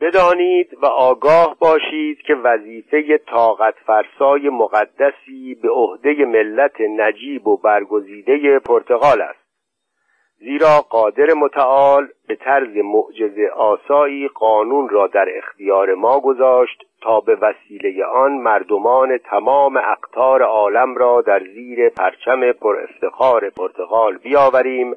بدانید و آگاه باشید که وظیفه طاقت فرسای مقدسی به عهده ملت نجیب و برگزیده پرتغال است. زیرا قادر متعال به طرز معجزه آسایی قانون را در اختیار ما گذاشت تا به وسیله آن مردمان تمام اقطار عالم را در زیر پرچم پر افتخار پرتغال بیاوریم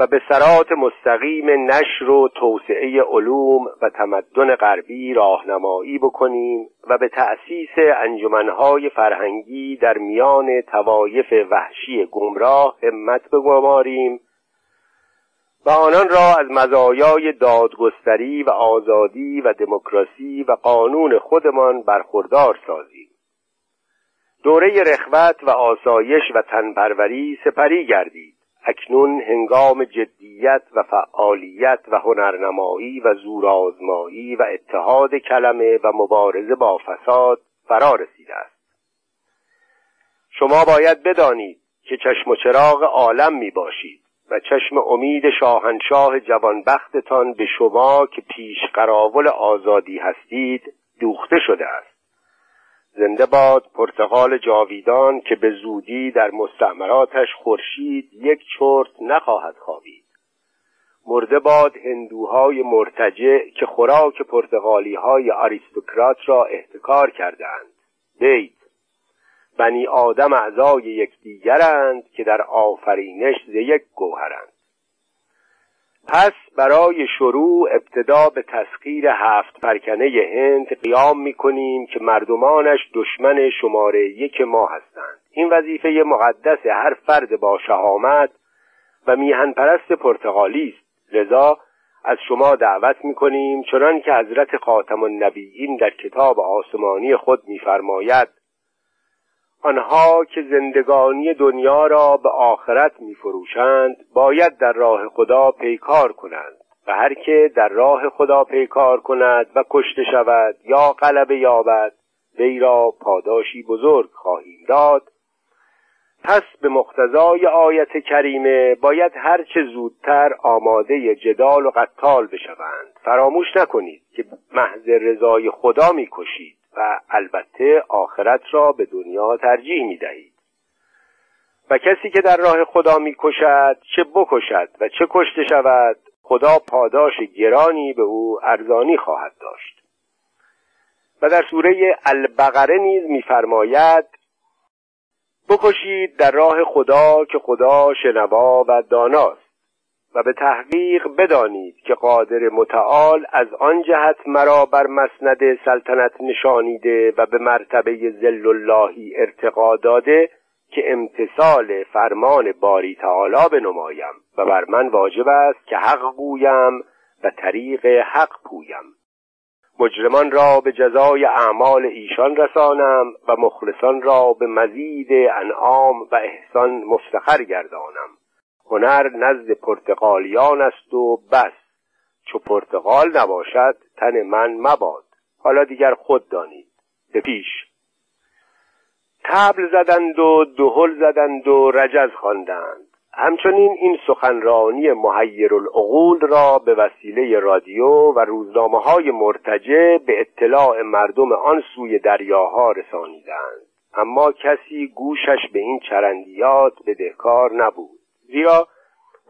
و به سرات مستقیم نشر و توسعه علوم و تمدن غربی راهنمایی بکنیم و به تأسیس انجمنهای فرهنگی در میان توایف وحشی گمراه همت بگماریم و آنان را از مزایای دادگستری و آزادی و دموکراسی و قانون خودمان برخوردار سازیم. دوره رخوت و آسایش و تنپروری سپری گردید. اکنون هنگام جدیت و فعالیت و هنرنمایی و زورآزمایی و اتحاد کلمه و مبارزه با فساد فرا رسیده است. شما باید بدانید که چشم و چراغ عالم می باشید و چشم امید شاهنشاه جوانبختتان به شما که پیش قراول آزادی هستید دوخته شده است. زنده باد پرتغال جاویدان که به زودی در مستعمراتش خورشید یک چرت نخواهد خوابید. مرده باد هندوهای مرتجع که خوراک پرتغالی های آریستوکرات را احتکار کردند بیت بنی آدم اعضای یکدیگرند که در آفرینش ز یک گوهرند. پس برای شروع ابتدا به تسخیر هفت پرکنه هند قیام می کنیم که مردمانش دشمن شماره یک ما هستند. این وظیفه مقدس هر فرد با شهامت و میهن پرست پرتغالی است. لذا از شما دعوت می کنیم چنان که حضرت خاتم النبیین در کتاب آسمانی خود میفرماید آنها که زندگانی دنیا را به آخرت می فروشند باید در راه خدا پیکار کنند. و هر که در راه خدا پیکار کند و کشته شود یا غلبه یابد وی را پاداشی بزرگ خواهیم داد. پس به مقتضای آیت کریمه باید هرچه زودتر آماده جدال و قتال بشوند. فراموش نکنید که محض رضای خدا می‌کشید. و البته آخرت را به دنیا ترجیح می دهید و کسی که در راه خدا می کشد چه بکشد و چه کشته شود خدا پاداش گرانی به او ارزانی خواهد داشت. و در سوره البقره نیز میفرماید بکشید در راه خدا که خدا شنوا و داناست. و به تحقیق بدانید که قادر متعال از آن جهت مرا بر مسند سلطنت نشانیده و به مرتبه زل اللهی ارتقا داده که امتصال فرمان باری تعالی بنمایم و بر من واجب است که حق گویم و طریق حق پویم. مجرمان را به جزای اعمال ایشان رسانم و مخلصان را به مزید انعام و احسان مفتخر گردانم. هنر نزد پرتغالیان است و بس. چو پرتغال نباشد تن من مباد. حالا دیگر خود دانید. به پیش. تبل زدند و دهل زدند و رجز خواندند. همچنین این سخنرانی محیر العقول را به وسیله رادیو و روزنامه های مرتجع به اطلاع مردم آن سوی دریاها رسانیدند. اما کسی گوشش به این چرندیات بدهکار نبود. زیرا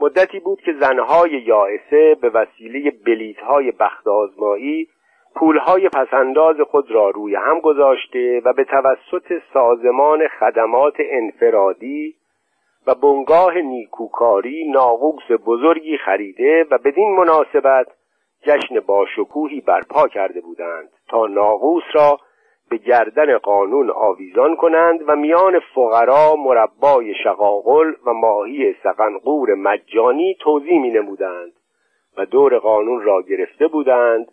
مدتی بود که زنهای یائسه به وسیله بلیتهای بخت آزمایی پولهای پسنداز خود را روی هم گذاشته و به توسط سازمان خدمات انفرادی و بنگاه نیکوکاری ناقوس بزرگی خریده و بدین مناسبت جشن باشکوهی برپا کرده بودند تا ناقوس را به گردن قانون آویزان کنند و میان فقرا مربای شقاقل و ماهی سقنقور مجانی توضیح می نمودند و دور قانون را گرفته بودند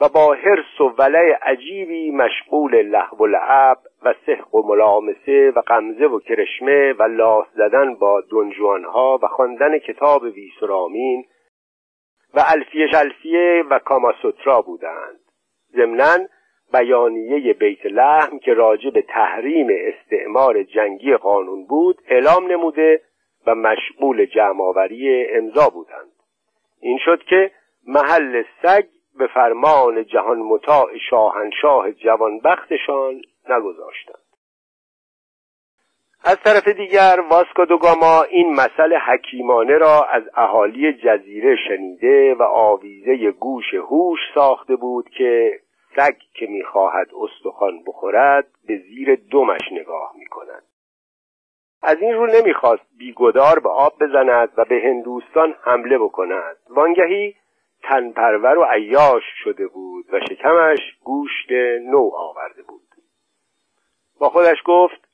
و با حرس و ولع عجیبی مشغول لحو و لعب و سحق و ملامسه و قمزه و کرشمه و لاس زدن با دنجوانها و خواندن کتاب ویسرامین و الفیه شلفیه و کاماسوترا بودند. ضمناً بیانیه بیت لحم که راجع به تحریم استعمار جنگی قانون بود اعلام نموده و مشغول جمعآوری امضا بودند. این شد که محل سگ به فرمان جهان مطاع شاهنشاه جوانبختشان نگذاشتند. از طرف دیگر واسکو دوگاما این مسئله حکیمانه را از اهالی جزیره شنیده و آویزه گوش هوش ساخته بود که سگ که می‌خواهد استخوان بخورد به زیر دمش نگاه می‌کند. از این رو نمی‌خواست بیگدار به آب بزند و به هندوستان حمله بکند. وانگهی تنپرور و عیاش شده بود و شکمش گوشت نو آورده بود. با خودش گفت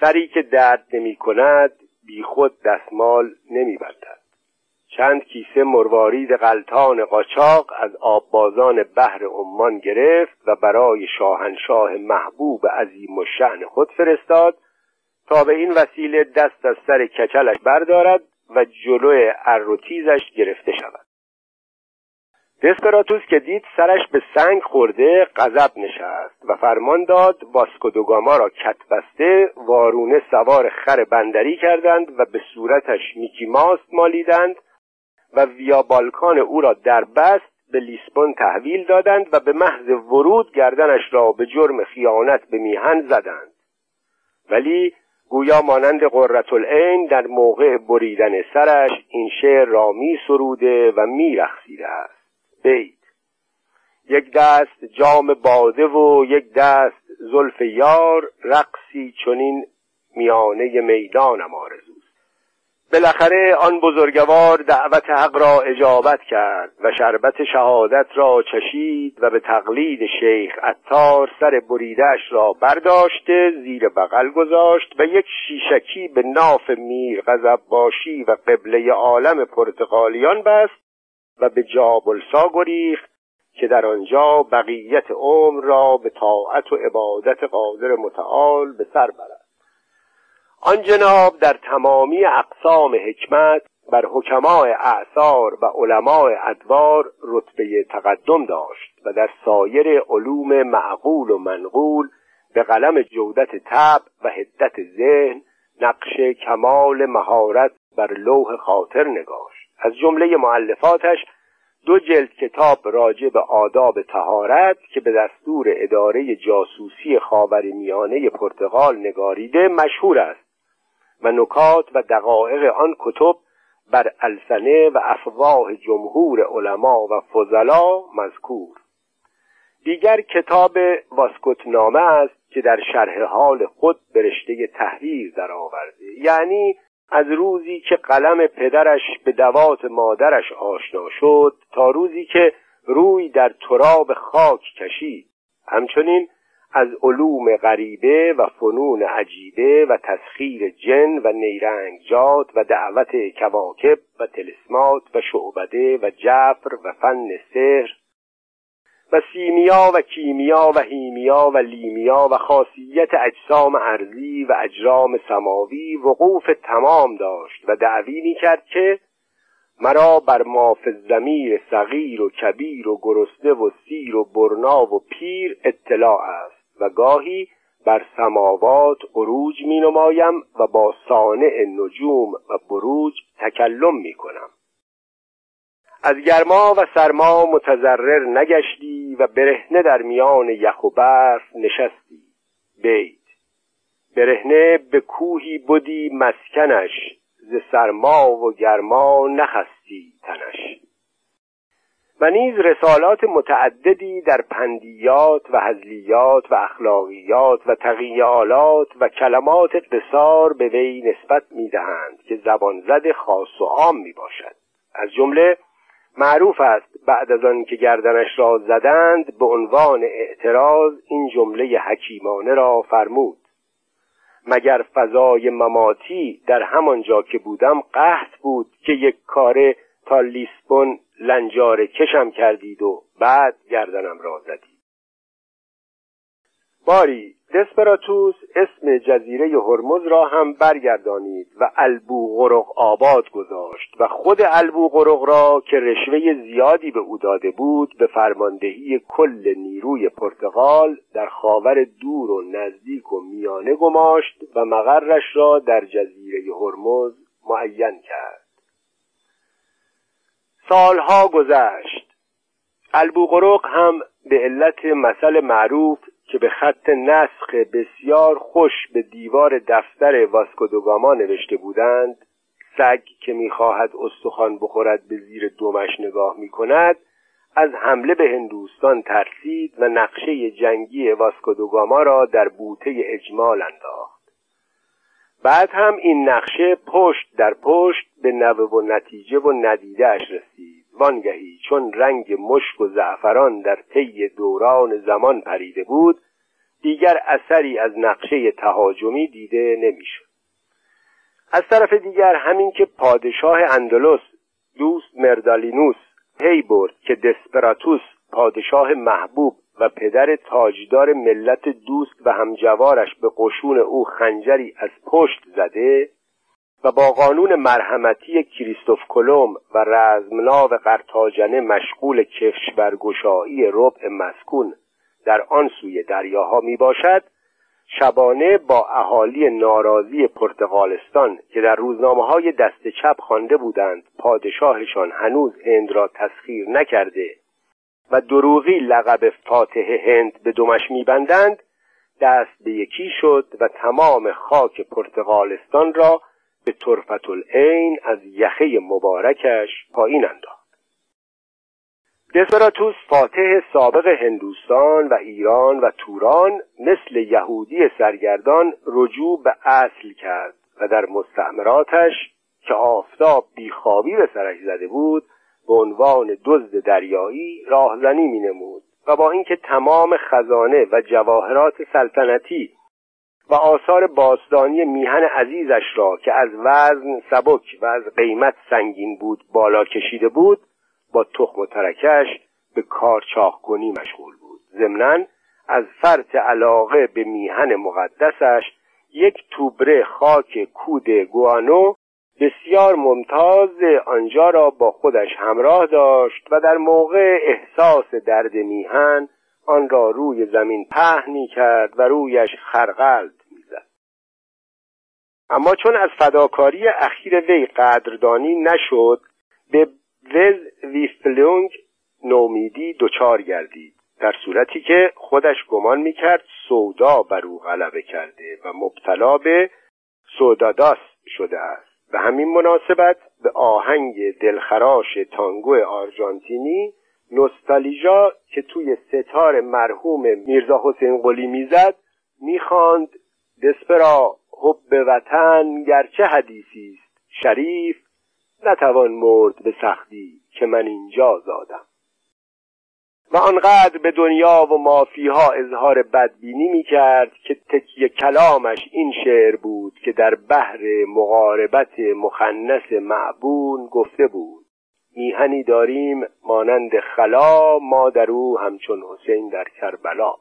سری که درد نمی کند بی خود دستمال نمی چند کیسه مروارید غلطان قاچاق از آببازان بحر عمان گرفت و برای شاهنشاه محبوب عظیم و شعن خود فرستاد تا به این وسیله دست از سر کچلش بردارد و جلو اروتیزش گرفته شود. دسپراتوس که دید سرش به سنگ خورده غضب نشست و فرمان داد واسکودوگاما را کت بسته وارونه سوار خر بندری کردند و به صورتش میکی ماست مالیدند و ویا بالکان او را در بست به لیسبون تحویل دادند و به محض ورود گردنش را به جرم خیانت به میهن زدند. ولی گویا مانند قررت العین در موقع بریدن سرش این شعر را می سروده و می رخصیده است. بیت یک دست جام باده و یک دست زلف یار رقصی چنین میانه می‌دانم آرزوست بالاخره آن بزرگوار دعوت حق را اجابت کرد و شربت شهادت را چشید و به تقلید شیخ اتار سر بریدش را برداشته زیر بغل گذاشت و یک شیشکی به ناف میر غضب باشی و قبله عالم پرتغالیان بست و به جابلسا گریخت که در آنجا بقیت عمر را به طاعت و عبادت قادر متعال به سر برد. آن جناب در تمامی اقسام حکمت بر حکماء اعثار و علماء ادوار رتبه تقدم داشت و در سایر علوم معقول و منقول به قلم جودت طب و حدت ذهن نقش کمال مهارت بر لوح خاطر نگاشت. از جمله معلفاتش دو جلد کتاب راجع به آداب تهارت که به دستور اداره جاسوسی خاور میانه پرتغال نگاریده مشهور است. و نکات و دقایق آن کتب بر السنه و افواه جمهور علما و فضلا مذکور. دیگر کتاب واسکوتنامه است که در شرح حال خود به رشته تحریر درآورده. یعنی از روزی که قلم پدرش به دوات مادرش آشنا شد تا روزی که روی در تراب خاک کشید. همچنین از علوم غریبه و فنون عجیبه و تسخیر جن و نیرنگجات و دعوت کواکب و تلسمات و شعبده و جفر و فن سحر و سیمیا و کیمیا و هیمیا و لیمیا و خاصیت اجسام ارزی و اجرام سماوی وقوف تمام داشت و دعوی می کرد که مرا بر ماف زمیر صغیر و کبیر و گرسنه و سیر و برنا و پیر اطلاع است. و گاهی بر سماوات عروج می نمایم و با صانع نجوم و بروج تکلم می کنم از گرما و سرما متضرر نگشتی و برهنه در میان یخ و برف نشستی. بیت. برهنه به کوهی بودی مسکنش ز سرما و گرما نخستی. و نیز رسالات متعددی در پندیات و هزلیات و اخلاقیات و تقییالات و کلمات قصار به وی نسبت می‌دهند که زبان زد خاص و عام می باشد از جمله معروف است بعد از آن که گردنش را زدند به عنوان اعتراض این جمله حکیمانه را فرمود. مگر فضای مماتی در همان جا که بودم قحط بود که یک کاره تا لیسبون لنجار کشم کردید و بعد گردنم را زدید. باری دسپراتوس اسم جزیره هرمز را هم برگردانید و البوغرق آباد گذاشت و البو البوغرق را که رشوه زیادی به او داده بود به فرماندهی کل نیروی پرتغال در خاور دور و نزدیک و میانه گماشت و مقرش را در جزیره هرمز معین کرد. سالها گذشت. البوغرق هم به علت مثل معروف که به خط نسخ بسیار خوش به دیوار دفتر واسکودوگاما نوشته بودند سگ که می‌خواهد استخوان بخورد به زیر دومش نگاه می‌کند از حمله به هندوستان ترسید و نقشه جنگی واسکودوگاما را در بوته اجمال انداخت. بعد هم این نقشه پشت در پشت به نوه و نتیجه و ندیدهش رسید. وانگهی چون رنگ مشک و زعفران در طی دوران زمان پریده بود دیگر اثری از نقشه تهاجمی دیده نمی‌شد. از طرف دیگر همین که پادشاه اندلس دوست مردالینوس پی برد که دسپراتوس پادشاه محبوب و پدر تاجدار ملت دوست و همجوارش به قشون او خنجری از پشت زده و با قانون مرحمتی کریستوف کلم و رزمناو قرتاجنه مشغول کشورگشایی ربع مسکون در آن سوی دریاها می باشد شبانه با اهالی ناراضی پرتغالستان که در روزنامه های دست چپ خوانده بودند پادشاهشان هنوز هند را تسخیر نکرده. و دروغی لقب فاتح هند به دمش میبندند دست به یکی شد و تمام خاک پرتغالستان را به طرفت العین از یخه مبارکش پایین انداخت. دسپراتوس فاتح سابق هندوستان و ایران و توران مثل یهودی سرگردان رجوع به اصل کرد و در مستعمراتش که آفتاب بیخوابی به سرش زده بود به عنوان دزد دریایی راهزنی می نمود و با اینکه تمام خزانه و جواهرات سلطنتی و آثار باستانی میهن عزیزش را که از وزن سبک و از قیمت سنگین بود بالا کشیده بود با تخم و ترکش به کار کنی مشغول بود. ضمنا از فرط علاقه به میهن مقدسش یک توبره خاک کود گوانو بسیار ممتاز آنجا را با خودش همراه داشت و در موقع احساس درد میهن آن را روی زمین پهن می کرد و رویش خرقلد می‌زد. اما چون از فداکاری اخیر وی قدردانی نشد به وز ویفلونگ نومیدی دچار گردید در صورتی که خودش گمان می‌کرد سودا بر او غلبه کرده و مبتلا به سوداداس شده است. به همین مناسبت به آهنگ دلخراش تانگو آرژانتینی نوستالیژا که توی ستار مرحوم میرزا حسین قلی می‌زد می‌خواند دسپرا حب وطن گرچه حدیثی است شریف نتوان مرد به سختی که من اینجا زادم. و آنقدر به دنیا و مافیها اظهار بدبینی می کرد که تکیه کلامش این شعر بود که در بحر مقاربت مخنس معبون گفته بود میهنی داریم مانند خلا ما در او همچون حسین در کربلا.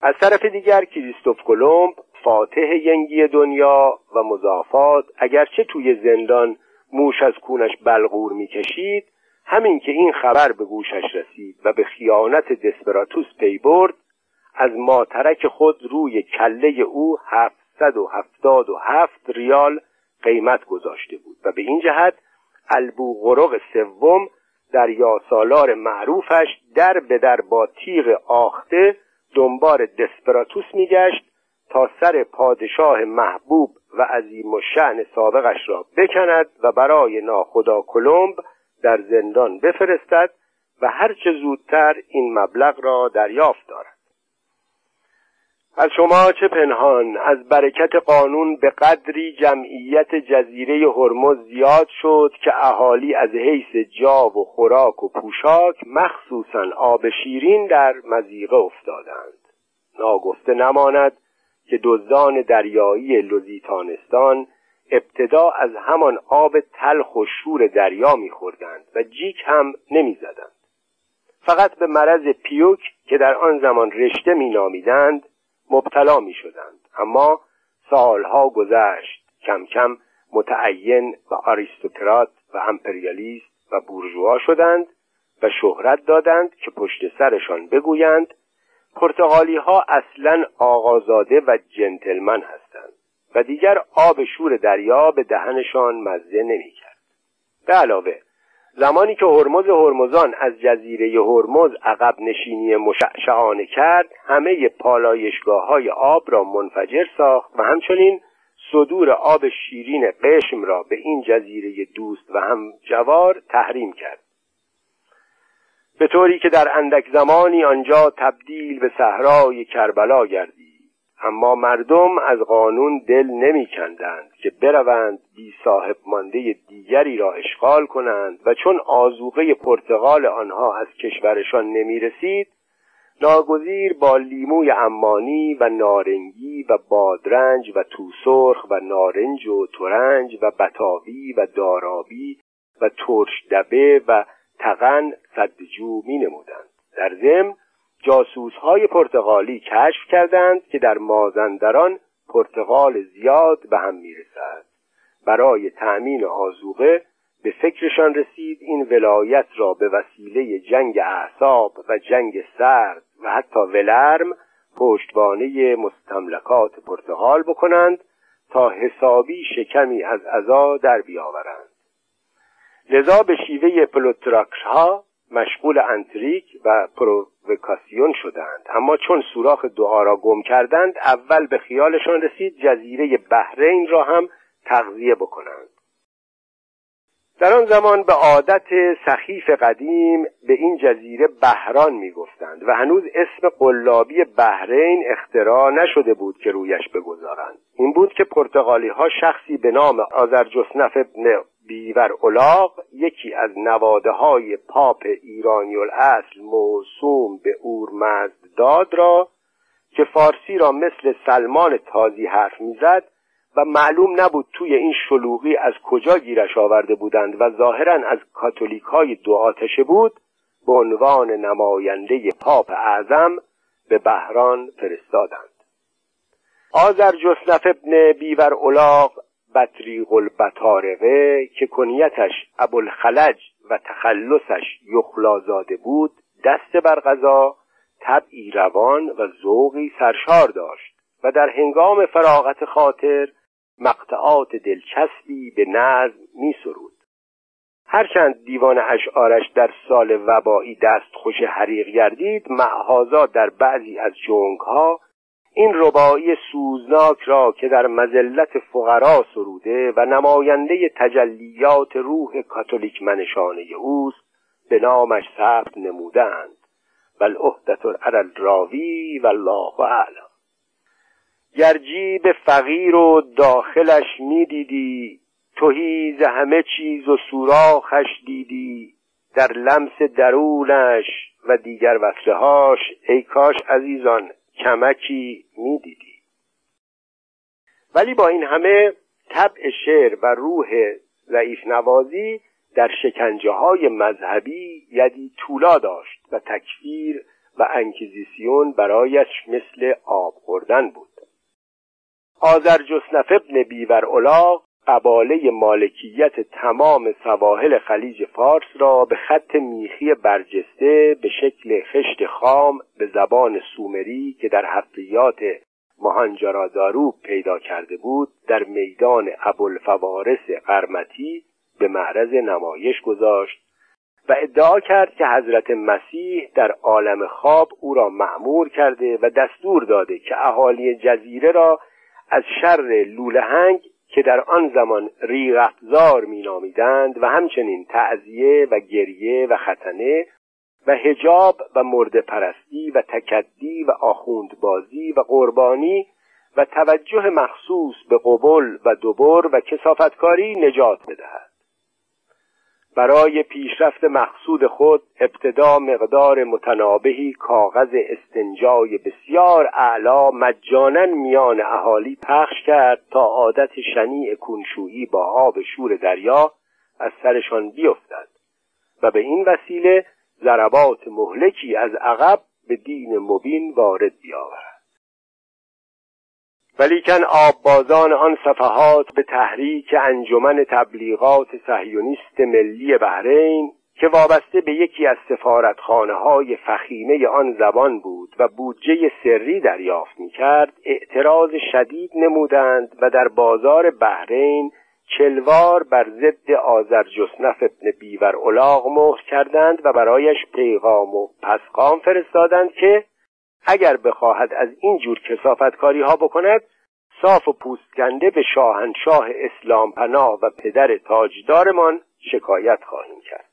از طرف دیگر کریستوف کلمب فاتح ینگی دنیا و مضافات اگرچه توی زندان موش از کونش بلغور می‌کشید همین که این خبر به گوشش رسید و به خیانت دسپراتوس پی برد از ماترک خود روی کله او هفتصد و هفتاد و هفت ریال قیمت گذاشته بود و به این جهت البوغرق سوم در یاسالار معروفش در به در با تیغ آخته دنبار دسپراتوس میگشت تا سر پادشاه محبوب و عظیم و شعن سابقش را بکند و برای ناخدا کلمب در زندان بفرستد و هرچه زودتر این مبلغ را دریافت دارد. از شما چه پنهان از برکت قانون به قدری جمعیت جزیره هرمز زیاد شد که اهالی از حیث جا و خوراک و پوشاک مخصوصا آب شیرین در مزیقه افتادند. ناگفته نماند که دزدان دریایی لوزیتانستان ابتدا از همان آب تلخ و شور دریا میخوردند و جیک هم نمی‌زدند. فقط به مرض پیوک که در آن زمان رشته مینامیدند مبتلا می‌شدند. اما سالها گذشت کم کم متعین و آریستوکرات و امپریالیست و بورژوا شدند و شهرت دادند که پشت سرشان بگویند پرتغالی ها اصلا آقازاده و جنتلمن هستند. و دیگر آب شور دریا به دهنشان مزه نمی کرد. به علاوه زمانی که هرمز هرمزان از جزیره هرمز عقب نشینی مشعشعانه کرد همه پالایشگاه های آب را منفجر ساخت و همچنین صدور آب شیرین قشم را به این جزیره دوست و هم جوار تحریم کرد به طوری که در اندک زمانی آنجا تبدیل به صحرای کربلا گردید اما مردم از قانون دل نمی کندند که بروند بی صاحب مانده دیگری را اشغال کنند و چون آزوقه پرتغال آنها از کشورشان نمی رسید ناگزیر با لیموی امانی و نارنگی و بادرنج و توسرخ و نارنج و ترنج و بتاوی و دارابی و ترش دبه و تقن صدجو می نمودند در ضمن جاسوس های پرتغالی کشف کردند که در مازندران پرتغال زیاد به هم می‌رسد. برای تأمین آزوقه به فکرشان رسید این ولایت را به وسیله جنگ اعصاب و جنگ سرد و حتی ولرم پشتوانه مستملکات پرتغال بکنند تا حسابی شکمی از عزا در بیاورند. لذا به شیوه پلوتراکش ها مشغول انتریک و پرووکاسیون شدند. اما چون سوراخ دعا را گم کردند اول به خیالشان رسید جزیره بحرین را هم تغذیه بکنند. در آن زمان به عادت سخیف قدیم به این جزیره بحران می‌گفتند و هنوز اسم قلابی بحرین اختراع نشده بود که رویش بگذارند. این بود که پرتغالی ها شخصی به نام آذرجسنف ابن بیور اولاغ یکی از نواده های پاپ ایرانی الاصل موسوم به اورمزد داد را که فارسی را مثل سلمان تازی حرف می‌زد و معلوم نبود توی این شلوغی از کجا گیرش آورده بودند و ظاهرا از کاتولیک های دو آتشه بود به عنوان نماینده پاپ اعظم به بهران فرستادند. آذر جسلف ابن بیور اولاغ بطریق البطارقه که کنیتش ابوالخلج و تخلصش یخلازاده بود دست بر غذا طبعی روان و ذوقی سرشار داشت و در هنگام فراغت خاطر مقطعات دلچسبی به نظم می سرود هرچند دیوان اشعارش در سال وبایی دست خوش حریق گردید معهازا در بعضی از جنگ ها این ربایی سوزناک را که در مزلت فقرا سروده و نماینده تجلیات روح کاتولیک منشانه اوست به نامش ثبت نمودند. بل عهدت علی الراوی والله اعلم. گر جیب فقیر و داخلش می‌دیدی توهی همه چیز و سوراخش دیدی. در لمس درونش و دیگر وصلهاش ای کاش عزیزان کمکی می‌دیدی. ولی با این همه طبع شعر و روح ضعیف نوازی در شکنجه های مذهبی یدی طولا داشت و تکفیر و انکیزیسیون برایش مثل آب خوردن بود. آذر جسنف ابن بیور اولاغ قباله مالکیت تمام سواحل خلیج فارس را به خط میخی برجسته به شکل خشت خام به زبان سومری که در حفریات مهانجارادارو پیدا کرده بود در میدان ابوالفوارس قرمتی به معرض نمایش گذاشت و ادعا کرد که حضرت مسیح در عالم خواب او را معمور کرده و دستور داده که اهالی جزیره را از شر لولهنگ که در آن زمان ریغ افزار مینامیدند و همچنین تعذیه و گریه و ختنه و هجاب و مرد پرستی و تکدی و آخوندبازی و قربانی و توجه مخصوص به قبل و دبر و کسافتکاری نجات بدهد. برای پیشرفت مقصود خود ابتدا مقدار متنابهی کاغذ استنجای بسیار اعلا مجانا میان اهالی پخش کرد تا عادت شنیع کنشویی با آب شور دریا از سرشان بیفتد. و به این وسیله ضربات مهلکی از عقب به دین مبین وارد بیاورد. ولیکن آببازان آن صفحات به تحریک انجمن تبلیغات صهیونیست ملی بحرین که وابسته به یکی از سفارتخانه های فخیمه آن زبان بود و بودجه سری دریافت می کرد اعتراض شدید نمودند و در بازار بحرین چلوار بر ضد آذرجسنف ابن بیور الاغ مهر کردند و برایش پیغام و پسقام فرستادند که اگر بخواهد از این جور کسافتکاری ها بکند صاف و پوستکنده به شاهنشاه اسلام پناه و پدر تاجدارمان شکایت خواهیم کرد.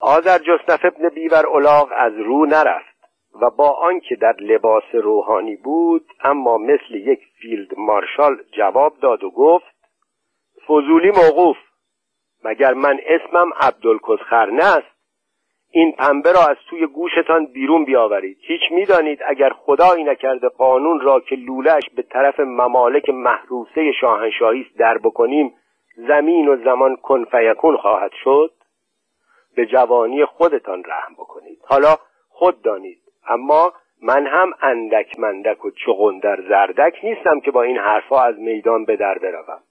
آذر جسنف ابن بیور الاغ از رو نرفت و با آنکه در لباس روحانی بود اما مثل یک فیلد مارشال جواب داد و گفت فضولی موقوف مگر من اسمم عبدالکسخرنه است؟ این پنبه را از توی گوشتان بیرون بیاورید. هیچ می‌دانید اگر خدایی نکرده قانون را که لولش به طرف ممالک محروسه شاهنشاهی است در بکنیم زمین و زمان کنفیکون خواهد شد. به جوانی خودتان رحم بکنید. حالا خود دانید. اما من هم اندک مندک و چغندر زردک نیستم که با این حرفها از میدان به در بروم.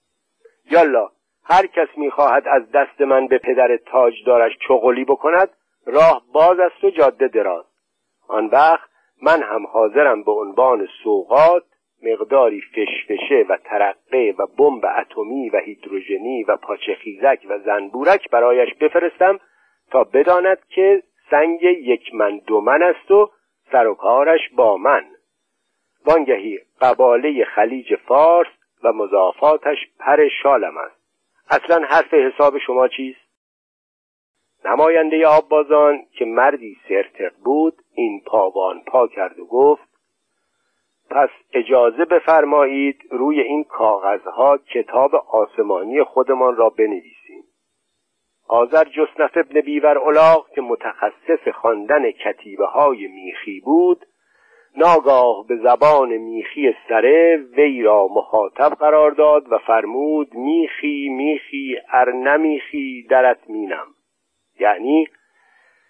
یالا هر کس می‌خواهد از دست من به پدر تاجدارش چغلی بکند راه باز است و جاده دراز. آن وقت من هم حاضرم به عنوان سوقات مقداری فشفشه و ترقه و بمب اتمی و هیدروژنی و پاچخیزک و زنبورک برایش بفرستم تا بداند که سنگ یک من دو من است و سر و کارش با من. وانگهی قباله خلیج فارس و مضافاتش پر شالم است. اصلا حرف حساب شما چیست؟ نماینده آببازان که مردی سرتق بود این پاوان پا کرد و گفت پس اجازه بفرمایید روی این کاغذها کتاب آسمانی خودمان را بنویسیم. آذر جسنف ابن بیور الاغ که متخصص خواندن کتیبه های میخی بود ناگاه به زبان میخی سره وی را مخاطب قرار داد و فرمود میخی میخی ار نمیخی درت مینم. یعنی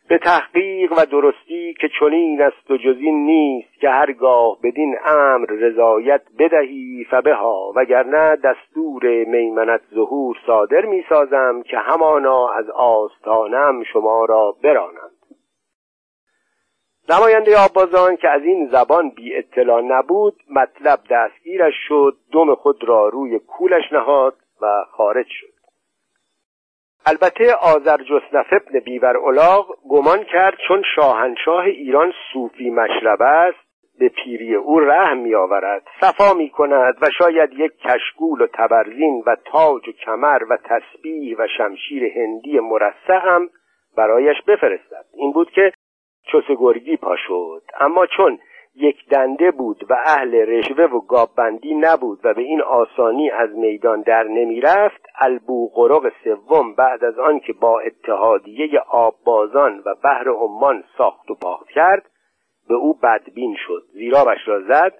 به تحقیق و درستی که چنین است و جزین نیست که هرگاه بدین امر رضایت بدهی فبها وگرنه دستور میمنت ظهور صادر می‌سازم که همانا از آستانم شما را برانند. نماینده آبازان که از این زبان بی اطلاع نبود مطلب دستگیرش شد دم خود را روی کولش نهاد و خارج شد. البته آذر جسنف ابن بیور الاغ گمان کرد چون شاهنشاه ایران صوفی مشرب است به پیری او رحم می آورد صفا می کند و شاید یک کشگول و تبرزین و تاج و کمر و تسبیح و شمشیر هندی مرسه هم برایش بفرستد. این بود که چوسگرگی پا شد. اما چون یک دنده بود و اهل رشوه و گاببندی نبود و به این آسانی از میدان در نمی رفت البوغرق سوم بعد از آن که با اتحادیه آببازان و بحر عمان ساخت و پاخت کرد به او بدبین شد زیرابش را زد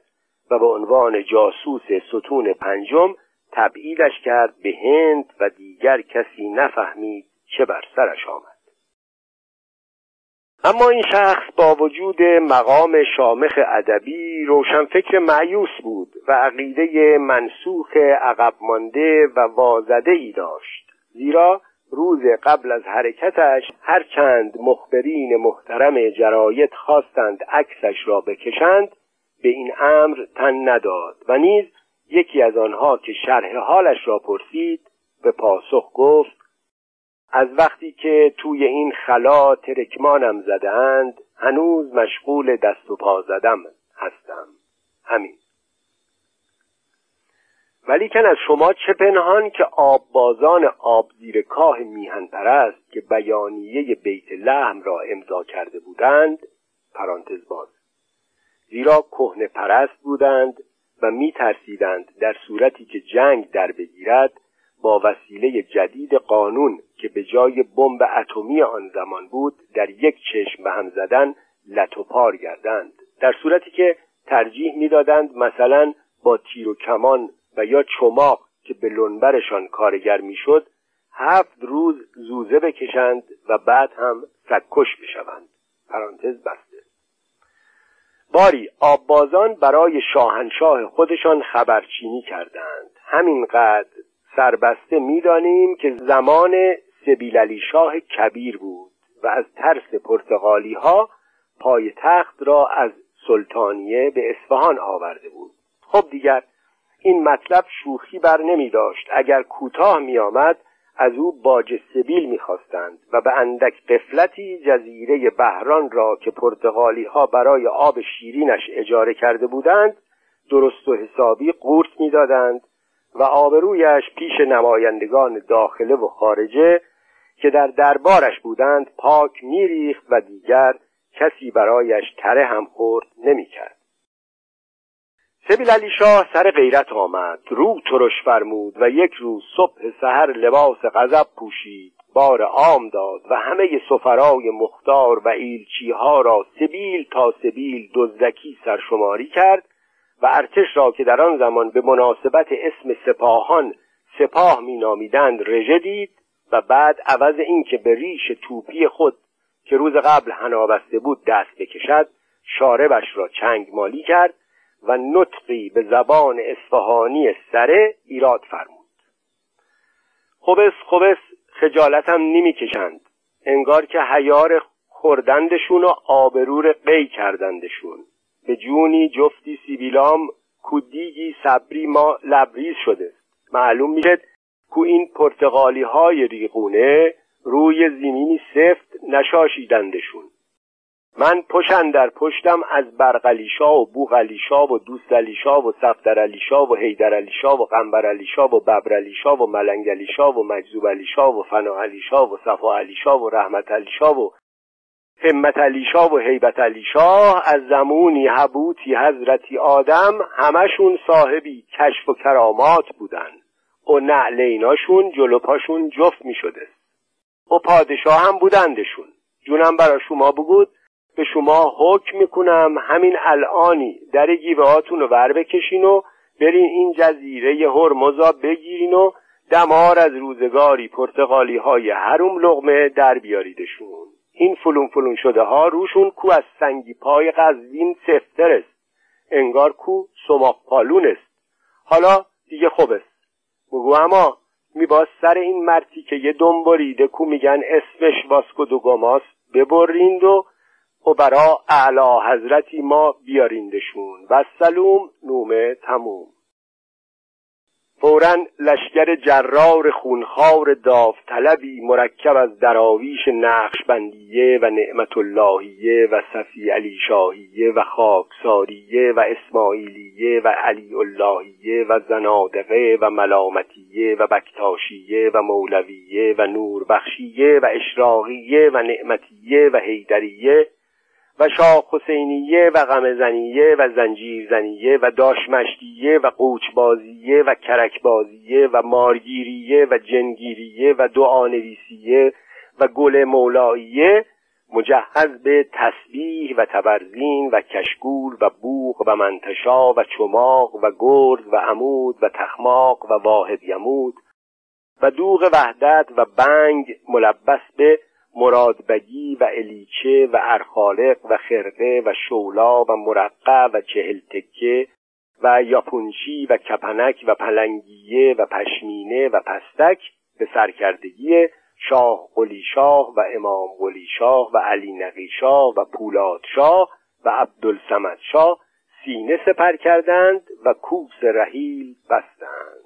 و به عنوان جاسوس ستون پنجم تبعیدش کرد به هند و دیگر کسی نفهمید چه بر سرش آمد. اما این شخص با وجود مقام شامخ ادبی روشنفکر معیوس بود و عقیده منسوخ عقب مانده و وازده ای داشت. زیرا روز قبل از حرکتش هرچند مخبرین محترم جراید خواستند عکسش را بکشند به این امر تن نداد و نیز یکی از آنها که شرح حالش را پرسید به پاسخ گفت از وقتی که توی این خلا ترکمانم زدند هنوز مشغول دست و پا زدم هستم. همین. ولیکن از شما چه پنهان که آببازان آب زیر کاه میهن پرست که بیانیه بیت لحم را امضا کرده بودند پرانتز باز. زیرا کهنه پرست بودند و می ترسیدند در صورتی که جنگ در بگیرد با وسیله جدید قانون که به جای بمب اتمی آن زمان بود در یک چشم به هم زدن لتوپار گردند. در صورتی که ترجیح می‌دادند مثلا با تیر و کمان و یا چماق که به لنبرشان کارگر می‌شد هفت روز زوزه بکشند و بعد هم سکش بشوند. پرانتز بسته. باری آببازان برای شاهنشاه خودشان خبرچینی کردند. همینقدر سربسته می‌دانیم که زمان سبیل علی شاه کبیر بود و از ترس پرتغالی ها پای تخت را از سلطانیه به اصفهان آورده بود. خب دیگر این مطلب شوخی بر نمی داشت. اگر کوتاه می آمد از او باج سبیل می‌خواستند و به اندک قفلتی جزیره بهران را که پرتغالی ها برای آب شیرینش اجاره کرده بودند درست و حسابی قورت می‌دادند و آبرویش پیش نمایندگان داخله و خارجه که در دربارش بودند پاک میریخت و دیگر کسی برایش تره هم خورد نمی‌کرد. سبیل علی شاه سر غیرت آمد رو ترش فرمود و یک روز صبح سحر لباس غضب پوشید بار عام داد و همه سفرای مختار و ایلچیها را سبیل تا سبیل دزدکی سرشماری کرد و ارتش را که در آن زمان به مناسبت اسم سپاهان سپاه مینامیدند رژه دید و بعد عوض اینکه به ریش توپی خود که روز قبل هنابسته بود دست بکشد شاربش را چنگ مالی کرد و نطقی به زبان اصفهانی سره ایراد فرمود. خبس خبس خجالتم نمی‌کشند انگار که حیار خوردندشون و آبرور قی کردندشون. به جونی جفتی سیبیلام کودیگی صبری ما لبریز شده. معلوم میشه کو این پرتغالی های ریقونه روی زمینی سفت نشاشیدندشون. من پشن در پشتم از برقلیشا و بوغلیشا و دوست علیشا و صفدر علیشا و حیدر علیشا و قنبر علیشا و ببر علیشا و ملنگ علیشا و مجذوب علیشا و فنا علیشا و صفا علیشا و رحمت علیشا و همت علیشا و حیبت علیشا از زمونی حبوتی حضرتی آدم همشون صاحبی کشف و کرامات بودن. و نعلیناشون جلو پاشون جفت می شده. و پادشاه هم بودندشون. جونم برا شما بگود به شما حکم می‌کنم همین الانی در گیوهاتون رو ور بکشین و برین این جزیره هرمزا بگیرین و دمار از روزگاری پرتغالی های هروم لغمه در بیاریدشون. این فلون فلون شده ها روشون کو از سنگی پای قزوین سفتر است انگار کو سماق پالون است. حالا دیگه خوب است. بگو اما میباز سر این مرتی که یه دنباریده کو میگن اسمش واسکو دوگاماس ببریند و و برا اعلی حضرتی ما بیاریندشون. و سلوم نومه تموم. فورا لشکر جرار خونخوار داوطلبی مرکب از دراویش نقشبندیه و نعمت اللهیه و صفی علی شاهیه و خاکساریه و اسماعیلیه و علی اللهیه و زنادقه و ملامتیه و بکتاشیه و مولویه و نوربخشیه و اشراقیه و نعمتیه و حیدریه و شاه حسینیه و غمزنیه و زنجیرزنیه و داشمشتیه و قوچبازیه و کرکبازیه و مارگیریه و جنگیریه و دعانویسیه و گل مولاییه مجهز به تسبیح و تبرزین و کشگول و بوغ و منتشا و چماق و گرد و عمود و تخماق و واحد یمود و دوغ وحدت و بنگ ملبس به مرادبگی و الیچه و ارخالق و خرقه و شولا و مرقع و چهل تکه و یاپونچی و کپنک و پلنگیه و پشمینه و پستک به سرکردگی شاه قلی شاه و امام قلی شاه و علی نقی شاه و پولاد شاه و عبدالسمد شاه سینه سپر کردند و کوس رحیل بستند.